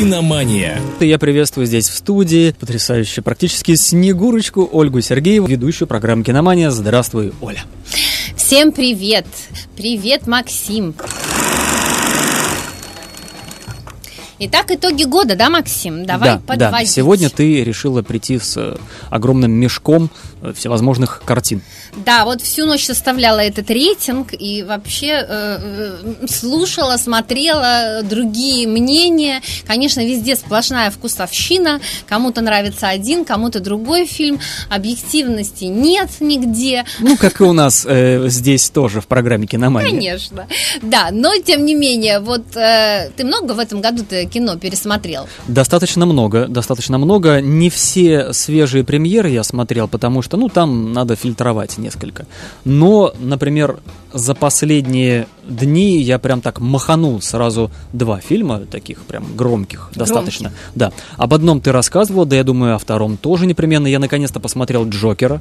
Киномания. Я приветствую здесь в студии потрясающую практически Снегурочку Ольгу Сергееву, ведущую программы «Киномания». Здравствуй, Оля. Всем привет! Привет, Максим! Итак, итоги года, да, Максим? Давай да, подводить. Да, сегодня ты решила прийти с э, огромным мешком э, всевозможных картин. Да, вот всю ночь составляла этот рейтинг и вообще э, э, слушала, смотрела другие мнения. Конечно, везде сплошная вкусовщина. Кому-то нравится один, кому-то другой фильм. Объективности нет нигде. Ну, как и у нас э, здесь тоже в программе «Киномания». Конечно, да. Но, тем не менее, вот э, ты много в этом году ты кино пересмотрел? Достаточно много, достаточно много. Не все свежие премьеры я смотрел, потому что, ну, там надо фильтровать несколько. Но, например, за последние дни я прям так маханул сразу два фильма таких прям громких, достаточно. Громких. Да. Об одном ты рассказывал, да я думаю, о втором тоже непременно. Я наконец-то посмотрел Джокера.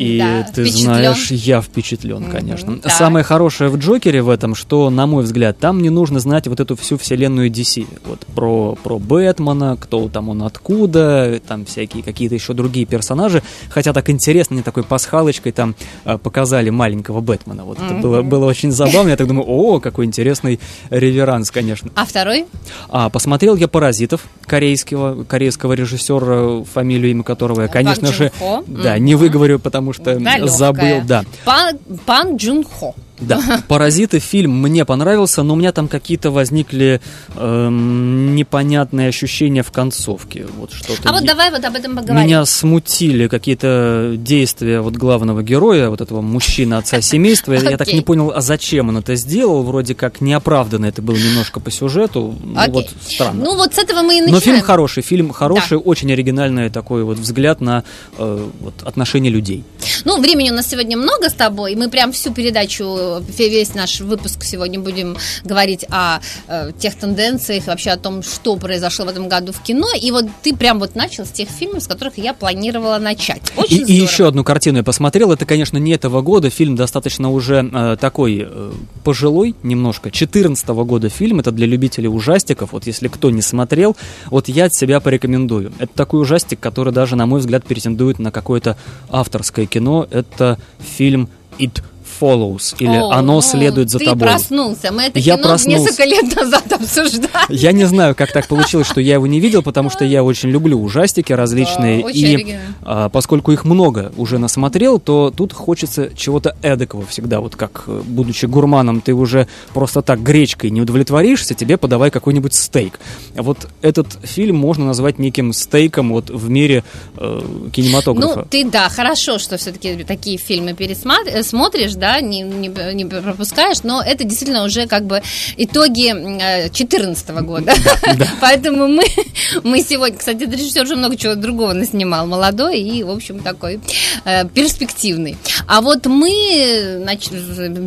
И Да, ты впечатлен? знаешь, я впечатлен, Мгм, конечно. Самое хорошее в Джокере в этом, что, на мой взгляд, там не нужно знать вот эту всю вселенную DC. Вот про, про Бэтмена, кто там он откуда, там всякие какие-то еще другие персонажи. Хотя так интересно, мне такой пасхалочкой там э, показали маленького Бэтмена. Вот это было, было очень забавно. Я так думаю, о, какой интересный реверанс, конечно. А второй? А, посмотрел я «Паразитов» корейского, корейского режиссера, фамилию, имя которого я, Пак конечно Джун же, Хо. да, Мгм. не выговорю, потому что Да, забыл, да. Пан, Пан Джун Хо. Да, «Паразиты» фильм мне понравился, но у меня там какие-то возникли эм, непонятные ощущения в концовке. Вот что-то. А вот давай вот об этом поговорим. Меня смутили какие-то действия вот главного героя, вот этого мужчины, отца семейства. Я так не понял, а зачем он это сделал. Вроде как неоправданно это было немножко по сюжету. Ну, вот странно. Ну вот с этого мы и начинаем. Но фильм хороший, фильм хороший, очень оригинальный такой вот взгляд на э, вот, отношения людей. Ну, времени у нас сегодня много с тобой. Мы прям всю передачу, весь наш выпуск сегодня будем говорить о э, тех тенденциях, вообще о том, что произошло в этом году в кино. И вот ты прям вот начал с тех фильмов, с которых я планировала начать. И, Очень и здорово. еще одну картину я посмотрел. Это, конечно, не этого года. Фильм достаточно уже э, такой э, пожилой немножко. 14 года фильм. Это для любителей ужастиков. Вот если кто не смотрел, вот я от себя порекомендую. Это такой ужастик, который даже, на мой взгляд, претендует на какое-то авторское кино. Это фильм «It Follows» или О, «Оно ну, следует за ты тобой». проснулся. Мы это Я кино проснулся. несколько лет назад обсуждали. Я не знаю, как так получилось, что я его не видел, потому что я очень люблю ужастики различные. Да, и а, поскольку их много уже насмотрел, то тут хочется чего-то эдакого всегда. Вот как, э, будучи гурманом, ты уже просто так гречкой не удовлетворишься, тебе подавай какой-нибудь стейк. Вот этот фильм можно назвать неким стейком вот в мире э, кинематографа. Ну, ты, да, хорошо, что все-таки такие фильмы пересмотришь, смотришь, да, не, не, не пропускаешь, но это действительно уже как бы итоги 2014 года. Поэтому мы, мы сегодня, кстати, режиссер уже много чего другого наснимал, молодой и, в общем, такой э, перспективный. А вот мы нач-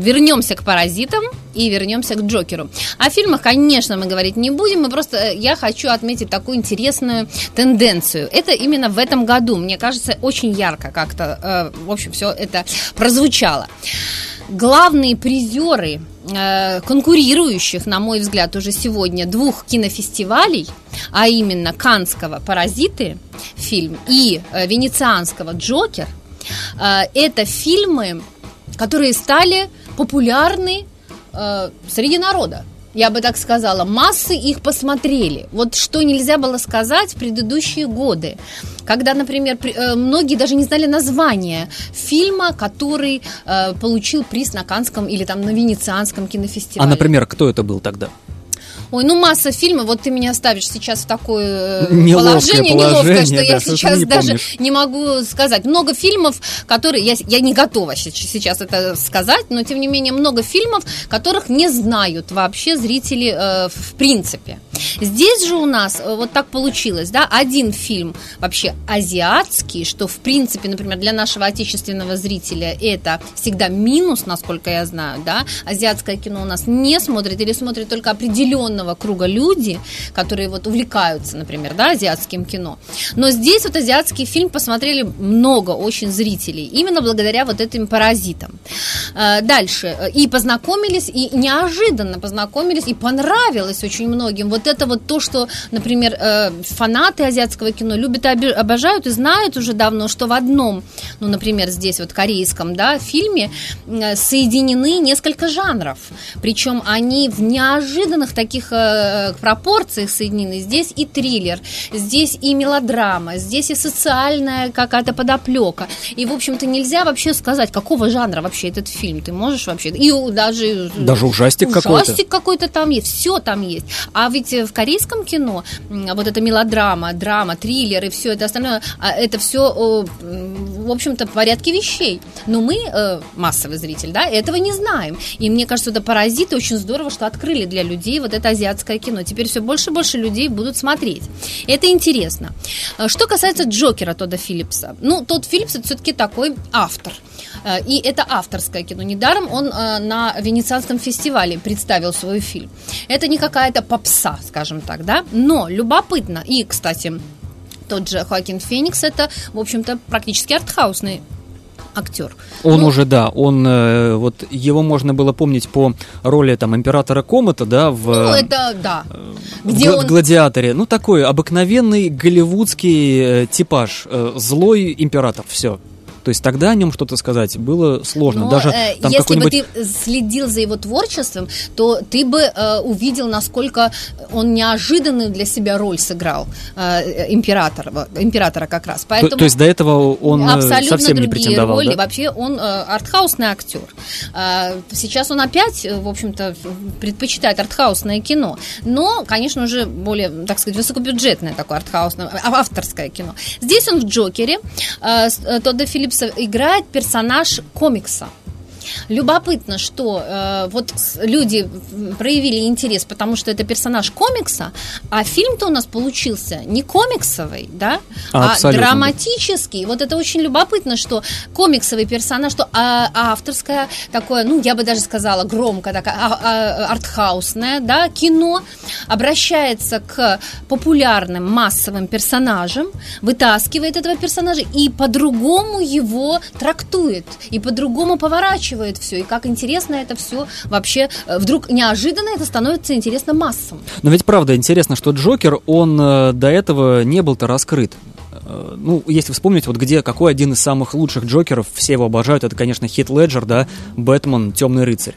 вернемся к «Паразитам» и вернемся к «Джокеру». О фильмах, конечно, мы говорить не будем, мы просто, э, я хочу отметить такую интересную тенденцию. Это именно в этом году, мне кажется, очень ярко как-то, э, в общем, все это прозвучало. Главные призеры э, конкурирующих, на мой взгляд, уже сегодня двух кинофестивалей, а именно Канского «Паразиты» фильм и э, венецианского «Джокер», э, это фильмы, которые стали популярны э, среди народа. Я бы так сказала, массы их посмотрели. Вот что нельзя было сказать в предыдущие годы, когда, например, при- э, многие даже не знали названия фильма, который э, получил приз на Канском или там на Венецианском а, кинофестивале. например, кто это был тогда? Ой, ну масса фильмов, вот ты меня ставишь сейчас в такое э, Неловкое положение, неловкое, что да, я что сейчас не даже помнишь. не могу сказать. Много фильмов, которые, я, я не готова сейчас это сказать, но тем не менее много фильмов, которых не знают вообще зрители э, в принципе. Здесь же у нас э, вот так получилось, да, один фильм вообще азиатский, что в принципе, например, для нашего отечественного зрителя это всегда минус, насколько я знаю, да, азиатское кино у нас не смотрит или смотрит только определенного определенного круга люди, которые вот увлекаются, например, да, азиатским кино. Но здесь вот азиатский фильм посмотрели много очень зрителей, именно благодаря вот этим паразитам. Э, дальше. И познакомились, и неожиданно познакомились, и понравилось очень многим. Вот это вот то, что, например, э, фанаты азиатского кино любят и обожают и знают уже давно, что в одном, ну, например, здесь вот корейском, да, фильме э, соединены несколько жанров. Причем они в неожиданных таких пропорциях соединены. Здесь и триллер, здесь и мелодрама, здесь и социальная какая-то подоплека. И, в общем-то, нельзя вообще сказать, какого жанра вообще этот фильм. Ты можешь вообще... И даже... Даже ужастик, какой-то. Ужастик какой-то там есть, все там есть. А ведь в корейском кино вот эта мелодрама, драма, триллер и все это остальное, а это все, в общем-то, в порядке вещей. Но мы, э, массовый зритель, да, этого не знаем. И мне кажется, это паразиты очень здорово, что открыли для людей вот это азиатское кино. Теперь все больше и больше людей будут смотреть. Это интересно. Э, что касается Джокера Тода Филлипса. Ну, тот Филлипс это все-таки такой автор. Э, и это авторское кино. Недаром он э, на Венецианском фестивале представил свой фильм. Это не какая-то попса, скажем так, да? Но любопытно. И, кстати, тот же Хоакин Феникс, это, в общем-то, практически артхаусный актер. Он ну, уже, да, он, э, вот его можно было помнить по роли там императора Комета, да, в... Ну, это, да. Где в, он... Гладиаторе. Ну, такой обыкновенный голливудский э, типаж. Э, злой император, все. То есть тогда о нем что-то сказать было сложно. Но, Даже э, там если бы ты следил за его творчеством, то ты бы э, увидел, насколько он неожиданную для себя роль сыграл э, императора, императора как раз. Поэтому то, то есть до этого он э, абсолютно совсем не претендовал, роли. Да? Вообще он э, артхаусный актер. Э, сейчас он опять, в общем-то, предпочитает артхаусное кино. Но, конечно, уже более, так сказать, высокобюджетное такое артхаусное, а, авторское кино. Здесь он в Джокере. Э, э Тодда Филипп играет персонаж комикса. Любопытно, что э, вот люди проявили интерес, потому что это персонаж комикса, а фильм-то у нас получился не комиксовый, да, а, а драматический. Вот это очень любопытно, что комиксовый персонаж, что а, авторское такое, ну, я бы даже сказала, громко такое, а, а, артхаусное, да, кино обращается к популярным массовым персонажам, вытаскивает этого персонажа и по-другому его трактует, и по-другому поворачивает заворачивает все, и как интересно это все вообще, э, вдруг неожиданно это становится интересно массам. Но ведь правда интересно, что Джокер, он э, до этого не был-то раскрыт э, ну, если вспомнить, вот где, какой один из самых лучших Джокеров, все его обожают, это, конечно, Хит Леджер, да, Бэтмен, Темный рыцарь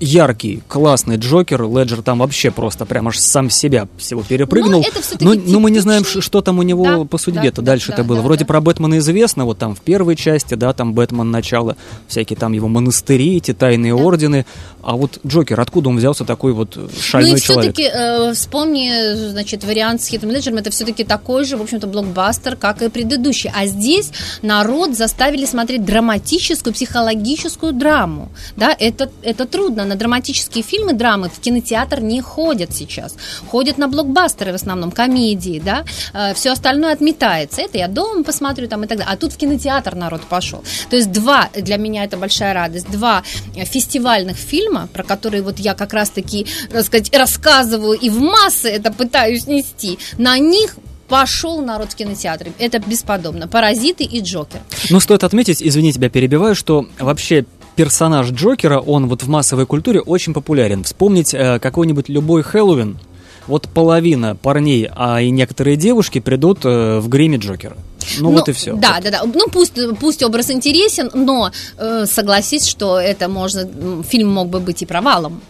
яркий, классный Джокер. Леджер там вообще просто прям аж сам себя всего перепрыгнул. Но, но, но мы не знаем, что там у него да, по судьбе-то да, дальше-то да, было. Да, Вроде да. про Бэтмена известно, вот там в первой части, да, там Бэтмен начало, всякие там его монастыри, эти тайные да. ордены. А вот Джокер, откуда он взялся такой вот шальной ну и человек? все-таки э, вспомни, значит, вариант с Хитом Леджером, это все-таки такой же, в общем-то, блокбастер, как и предыдущий. А здесь народ заставили смотреть драматическую, психологическую драму. Да, это, это трудно на драматические фильмы, драмы в кинотеатр не ходят сейчас. Ходят на блокбастеры в основном, комедии, да. Э, Все остальное отметается. Это я дома посмотрю там и так далее. А тут в кинотеатр народ пошел. То есть два, для меня это большая радость, два фестивальных фильма, про которые вот я как раз-таки, так сказать, рассказываю и в массы это пытаюсь нести, на них пошел народ в кинотеатры. Это бесподобно. «Паразиты» и «Джокер». Ну, стоит отметить, извини, тебя перебиваю, что вообще персонаж Джокера, он вот в массовой культуре очень популярен. Вспомнить э, какой-нибудь любой Хэллоуин, вот половина парней, а и некоторые девушки придут э, в гриме Джокера. Ну, ну вот и все. Да, вот. да, да. Ну пусть, пусть образ интересен, но э, согласись, что это можно, фильм мог бы быть и провалом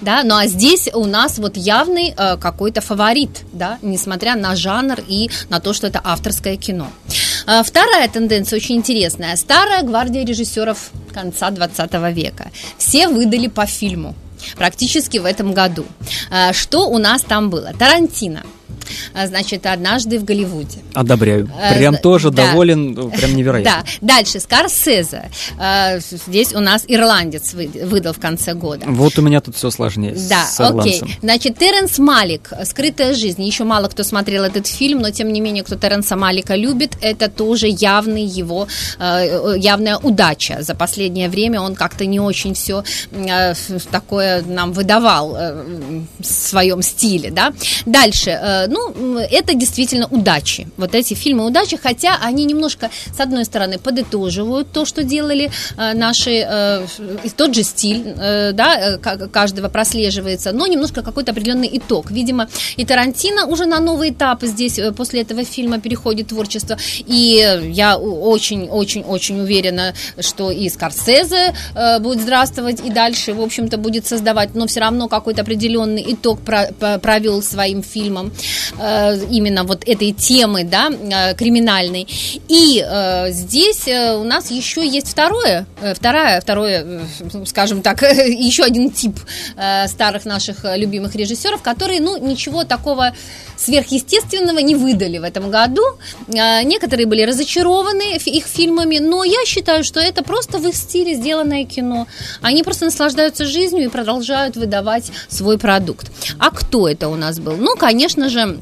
да, ну а здесь у нас вот явный э, какой-то фаворит, да, несмотря на жанр и на то, что это авторское кино. Э, вторая тенденция очень интересная. Старая гвардия режиссеров конца 20 века. Все выдали по фильму практически в этом году. Э, что у нас там было? Тарантино. Значит, «Однажды в Голливуде». Одобряю. Прям тоже да. доволен, прям невероятно. Да. Дальше, Скорсезе. Здесь у нас ирландец выдал в конце года. Вот у меня тут все сложнее Да, окей. Значит, Теренс Малик, «Скрытая жизнь». Еще мало кто смотрел этот фильм, но тем не менее, кто Теренса Малика любит, это тоже явный его, явная удача. За последнее время он как-то не очень все такое нам выдавал в своем стиле, да. Дальше, ну, это действительно удачи. Вот эти фильмы удачи, хотя они немножко, с одной стороны, подытоживают то, что делали наши, тот же стиль, да, каждого прослеживается, но немножко какой-то определенный итог. Видимо, и Тарантино уже на новый этап здесь э, после этого фильма переходит творчество, и я очень-очень-очень уверена, что и Скорсезе э, будет здравствовать, и дальше, в общем-то, будет создавать, но все равно какой-то определенный итог провел своим фильмом э, именно вот этой темы, да, криминальной. И здесь у нас еще есть второе, вторая, второе, скажем так, еще один тип старых наших любимых режиссеров, которые, ну, ничего такого сверхъестественного не выдали в этом году. Некоторые были разочарованы их фильмами, но я считаю, что это просто в их стиле сделанное кино. Они просто наслаждаются жизнью и продолжают выдавать свой продукт. А кто это у нас был? Ну, конечно же,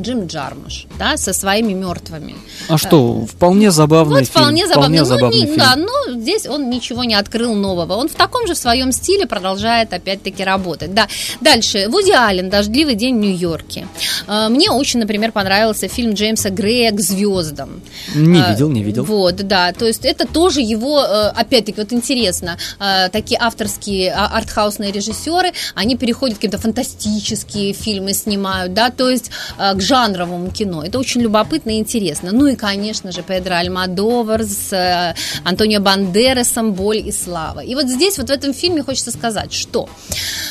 Джим Джармуш, да, со своими мертвыми. А что, вполне забавный вот, фильм. Вполне забавный, вполне ну, забавный не, фильм. Да, но здесь он ничего не открыл нового. Он в таком же своем стиле продолжает опять-таки работать. Да. Дальше, Вуди Аллен, «Дождливый день в Нью-Йорке». А, мне очень, например, понравился фильм Джеймса Грея «К звездам». Не а, видел, не видел. Вот, да, то есть это тоже его, э, опять-таки, вот интересно, э, такие авторские а, артхаусные режиссеры, они переходят какие-то фантастические фильмы снимают, да, то есть э, к жанровому кино. Это очень любопытно и интересно. Ну и, конечно же, Педро Альмадовар с э, Антонио Бандерасом «Боль и слава». И вот здесь, вот в этом фильме хочется сказать, что,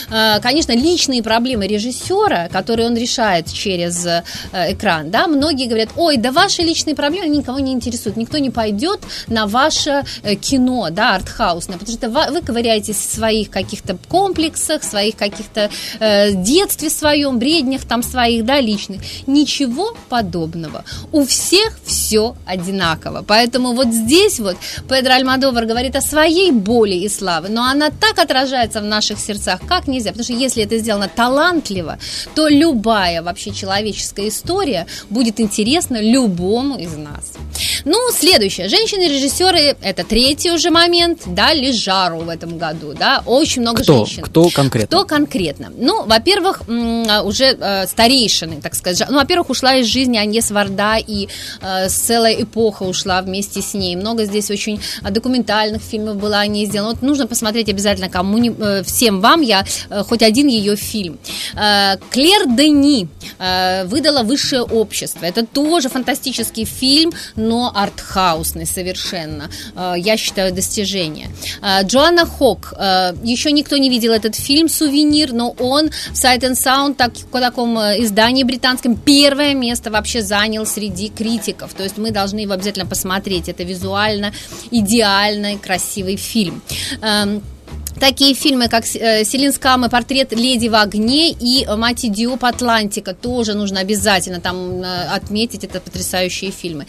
э, конечно, личные проблемы режиссера, которые он решает через э, экран, да, многие говорят, ой, да ваши личные проблемы никого не интересуют, никто не пойдет на ваше кино, да, артхаусное, потому что вы ковыряетесь в своих каких-то комплексах, своих каких-то э, детстве своем, бреднях там своих, да, личных. Ничего подобного. У всех все одинаково. Поэтому вот здесь вот Педро Альмадовар говорит о своей боли и славе, но она так отражается в наших сердцах, как нельзя. Потому что если это сделано талантливо, то любая вообще человеческая история будет интересна любому из нас. Ну, следующее. Женщины-режиссеры, это третий уже момент, дали жару в этом году, да, очень много Кто? женщин. Кто конкретно? Кто конкретно? Ну, во-первых, уже э, старейшины, так сказать, ну, во-первых, ушла из жизни Аньес Варда, и э, целая эпоха ушла вместе с ней. Много здесь очень э, документальных фильмов было о ней сделано. Вот нужно посмотреть обязательно кому э, всем вам, я э, хоть один ее фильм. Э, Клер Дени э, выдала «Высшее общество». Это тоже фантастический фильм, но артхаусный совершенно. Э, я считаю, достижение. Э, Джоанна Хок. Э, еще никто не видел этот фильм «Сувенир», но он в Sight and Sound, так, в таком издании британском, первое место вообще занял среди критиков. То есть мы должны его обязательно посмотреть. Это визуально идеальный, красивый фильм. Такие фильмы, как э, Селин Скамы «Портрет леди в огне» и «Мать Диоп Атлантика» тоже нужно обязательно там э, отметить. Это потрясающие фильмы.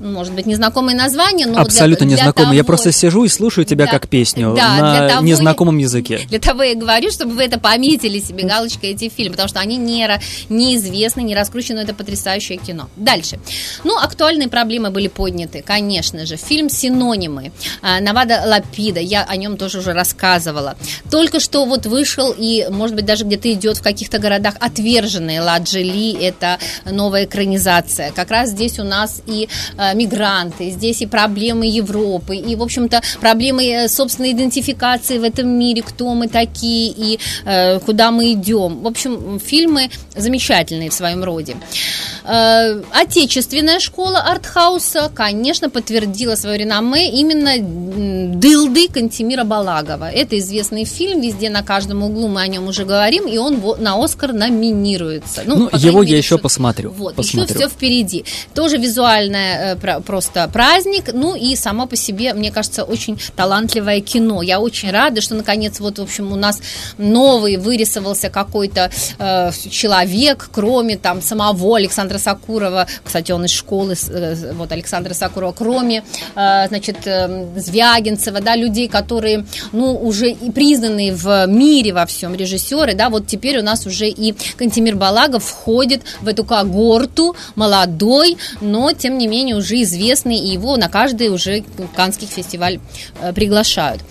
Может быть, незнакомые названия, но Абсолютно для, незнакомые. Того... Я просто сижу и слушаю тебя да, как песню да, на того, незнакомом языке. Для того я говорю, чтобы вы это пометили себе галочкой эти фильмы, потому что они не, неизвестны, не раскручены, это потрясающее кино. Дальше. Ну, актуальные проблемы были подняты, конечно же. Фильм «Синонимы» э, Навада Лапида, я о нем тоже уже рассказывала рассказывала. Только что вот вышел и, может быть, даже где-то идет в каких-то городах отверженные Ладжили, это новая экранизация. Как раз здесь у нас и э, мигранты, здесь и проблемы Европы, и, в общем-то, проблемы э, собственной идентификации в этом мире, кто мы такие и э, куда мы идем. В общем, фильмы замечательные в своем роде. Э, отечественная школа артхауса, конечно, подтвердила свое реноме именно Дылды Кантимира Балагова. Это Это известный фильм, везде на каждом углу мы о нем уже говорим, и он на Оскар номинируется. Ну, ну его мере, я еще посмотрю. Вот, посмотрю. еще все впереди. Тоже визуальное э, просто праздник, ну и само по себе, мне кажется, очень талантливое кино. Я очень рада, что наконец вот, в общем, у нас новый вырисовался какой-то э, человек, кроме там самого Александра Сакурова, кстати, он из школы, э, вот Александра Сакурова, кроме, э, значит, э, Звягинцева, да, людей, которые, ну, уже и признанные в мире во всем режиссеры, да, вот теперь у нас уже и Кантимир Балагов входит в эту когорту, молодой, но, тем не менее, уже известный, и его на каждый уже Канский фестиваль э, приглашают.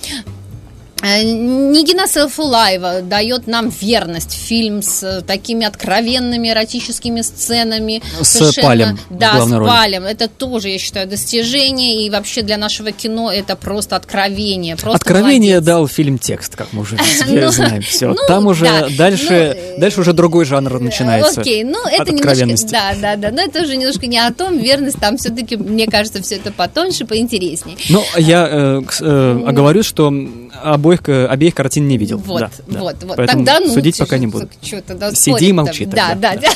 Э, Нигина Сайфулаева дает нам верность. Фильм с э, такими откровенными эротическими сценами. С Палем. Да, с Палем. Это тоже, я считаю, достижение. И вообще для нашего кино это просто откровение. Просто откровение молодец. дал фильм «Текст», как мы уже ну, знаем. Все. Ну, Там уже да. дальше, ну, дальше уже другой жанр начинается. Окей, ну это немножко... Да, да, да. Но это уже немножко не о том. Верность там все-таки, мне кажется, все это потоньше, поинтереснее. Ну, я э, э, оговорюсь, что обоих, обеих картин не видел. Вот, да, вот, да. вот. Поэтому тогда ну, судить пока не буду. Что, тогда Сиди и молчи. Да, да, да.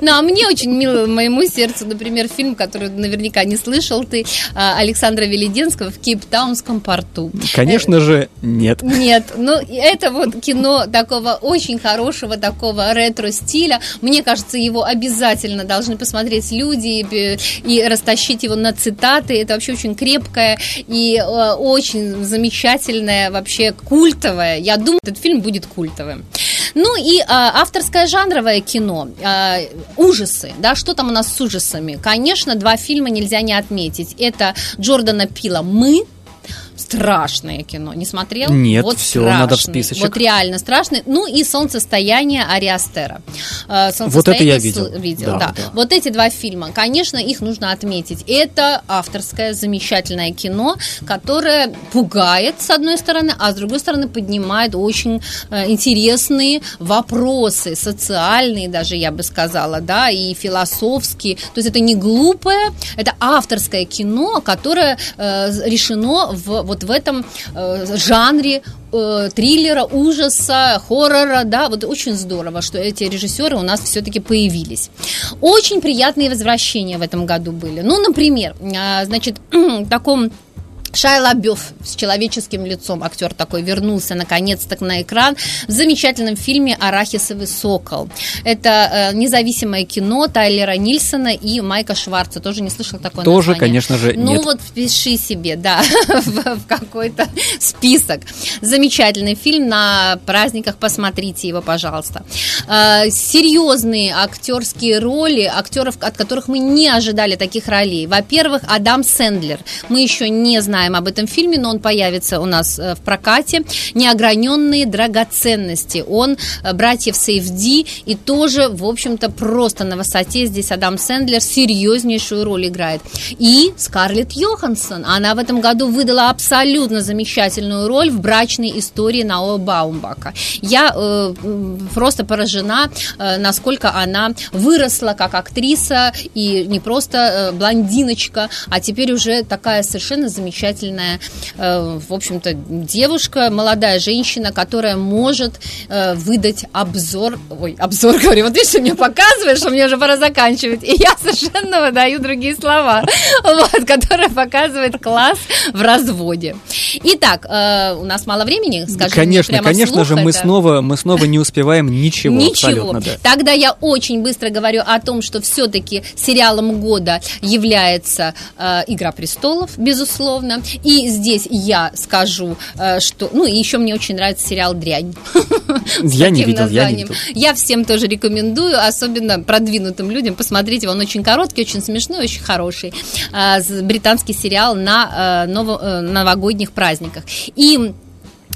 Ну, а мне очень мило моему сердцу, например, фильм, который наверняка не слышал ты, а, Александра Велиденского в Кейптаунском порту. Конечно же, нет. Нет, ну, это вот кино такого очень хорошего, такого ретро-стиля. Мне кажется, его обязательно должны посмотреть люди и, и растащить его на цитаты. Это вообще очень крепкое и э, очень замечательное, вообще культовое. Я думаю, этот фильм будет культовым. Ну и э, авторское жанровое кино, э, ужасы, да, что там у нас с ужасами? Конечно, два фильма нельзя не отметить. Это Джордана Пила «Мы», страшное кино. Не смотрел? Нет, вот все, страшный. надо в списочек. Вот реально страшный. Ну и «Солнцестояние» Ариастера. Вот это я видел. видел да, да. Да. Вот эти два фильма, конечно, их нужно отметить. Это авторское замечательное кино, которое пугает, с одной стороны, а с другой стороны поднимает очень э, интересные вопросы, социальные даже, я бы сказала, да, и философские. То есть это не глупое, это авторское кино, которое э, решено в вот в этом э, жанре э, триллера, ужаса, хоррора, да, вот очень здорово, что эти режиссеры у нас все-таки появились. Очень приятные возвращения в этом году были. Ну, например, э, значит, в таком Шайла Бёв с человеческим лицом, актер такой, вернулся наконец-то на экран в замечательном фильме «Арахисовый сокол». Это э, независимое кино Тайлера Нильсона и Майка Шварца. Тоже не слышал такое Тоже, название? конечно же, Ну нет. вот пиши себе, да, в, в какой-то список. Замечательный фильм на праздниках, посмотрите его, пожалуйста. Э, серьезные актерские роли, актеров, от которых мы не ожидали таких ролей. Во-первых, Адам Сэндлер. Мы еще не знаем знаем об этом фильме, но он появится у нас э, в прокате. «Неограненные драгоценности». Он э, братьев Сейфди и тоже, в общем-то, просто на высоте. Здесь Адам Сэндлер серьезнейшую роль играет. И Скарлетт Йоханссон. Она в этом году выдала абсолютно замечательную роль в брачной истории Нао Баумбака. Я э, просто поражена, э, насколько она выросла как актриса и не просто э, блондиночка, а теперь уже такая совершенно замечательная замечательная, э, в общем-то, девушка, молодая женщина, которая может э, выдать обзор, ой, обзор, говорю, вот видишь, ты мне показываешь, что мне уже пора заканчивать, и я совершенно выдаю другие слова, вот, которая показывает класс в разводе. Итак, э, у нас мало времени, скажи Конечно, мне конечно же, мы это... снова, мы снова не успеваем ничего, ничего. Да. Тогда я очень быстро говорю о том, что все-таки сериалом года является «Игра престолов», безусловно, и здесь я скажу, э, что... Ну, и еще мне очень нравится сериал «Дрянь». Я не видел, я не видел. Я всем тоже рекомендую, особенно продвинутым людям. Посмотрите, он очень короткий, очень смешной, очень хороший. Э, британский сериал на э, новогодних праздниках. И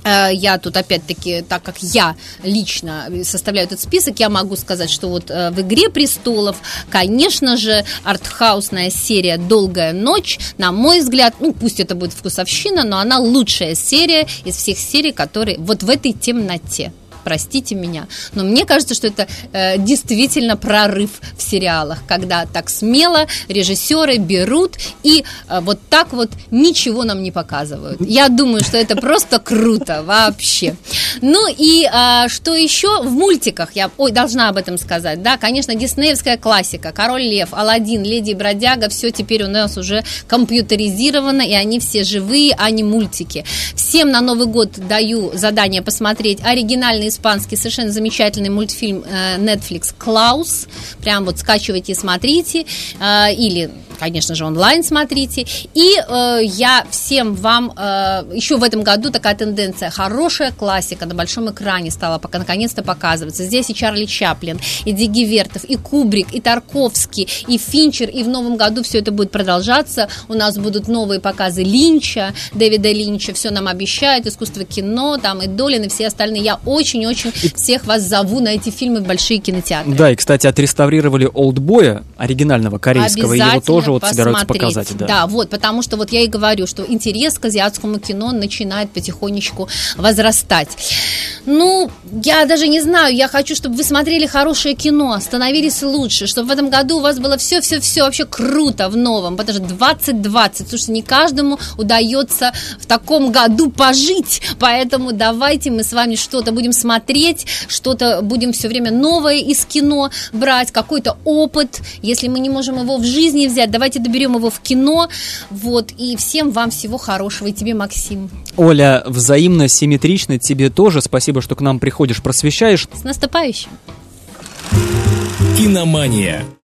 я тут опять-таки, так как я лично составляю этот список, я могу сказать, что вот э, в «Игре престолов», конечно же, артхаусная серия «Долгая ночь», на мой взгляд, ну пусть это будет вкусовщина, но она лучшая серия из всех серий, которые вот в этой темноте. Простите меня. Но мне кажется, что это э, действительно прорыв в сериалах, когда так смело режиссеры берут и э, вот так вот ничего нам не показывают. Я думаю, что это просто круто вообще. Ну и э, что еще в мультиках, я ой, должна об этом сказать, да, конечно, диснеевская классика, Король Лев, Алладин, Леди и Бродяга, все теперь у нас уже компьютеризировано, и они все живые, а не мультики. Всем на Новый год даю задание посмотреть оригинальный испанский совершенно замечательный мультфильм э, Netflix «Клаус». Прям вот скачивайте и смотрите. Э, или конечно же, онлайн смотрите. И э, я всем вам еще в этом году такая тенденция. Хорошая классика на большом экране стала пока наконец-то показываться. Здесь и Чарли Чаплин, и Диги Вертов, и Кубрик, и Тарковский, и Финчер. И в новом году все это будет продолжаться. У нас будут новые показы Линча, Дэвида Линча. Все нам обещают. Искусство кино, там и Долин, и все остальные. Я очень-очень всех вас зову на эти фильмы в большие кинотеатры. Да, и, кстати, отреставрировали «Олдбоя», оригинального корейского. Его тоже вот собираются показать. Да. да, вот, потому что вот я и говорю, что интерес к азиатскому кино начинает потихонечку возрастать. Ну, я даже не знаю, я хочу, чтобы вы смотрели хорошее кино, становились лучше, чтобы в этом году у вас было все-все-все вообще круто в новом, потому что 2020, слушайте, не каждому удается в таком году пожить, поэтому давайте мы с вами что-то будем смотреть, что-то будем все время новое из кино брать, какой-то опыт, если мы не можем его в жизни взять, давайте доберем его в кино, вот, и всем вам всего хорошего, и тебе, Максим. Оля, взаимно, симметрично, тебе тоже спасибо, что к нам приходишь, просвещаешь. С наступающим! Киномания.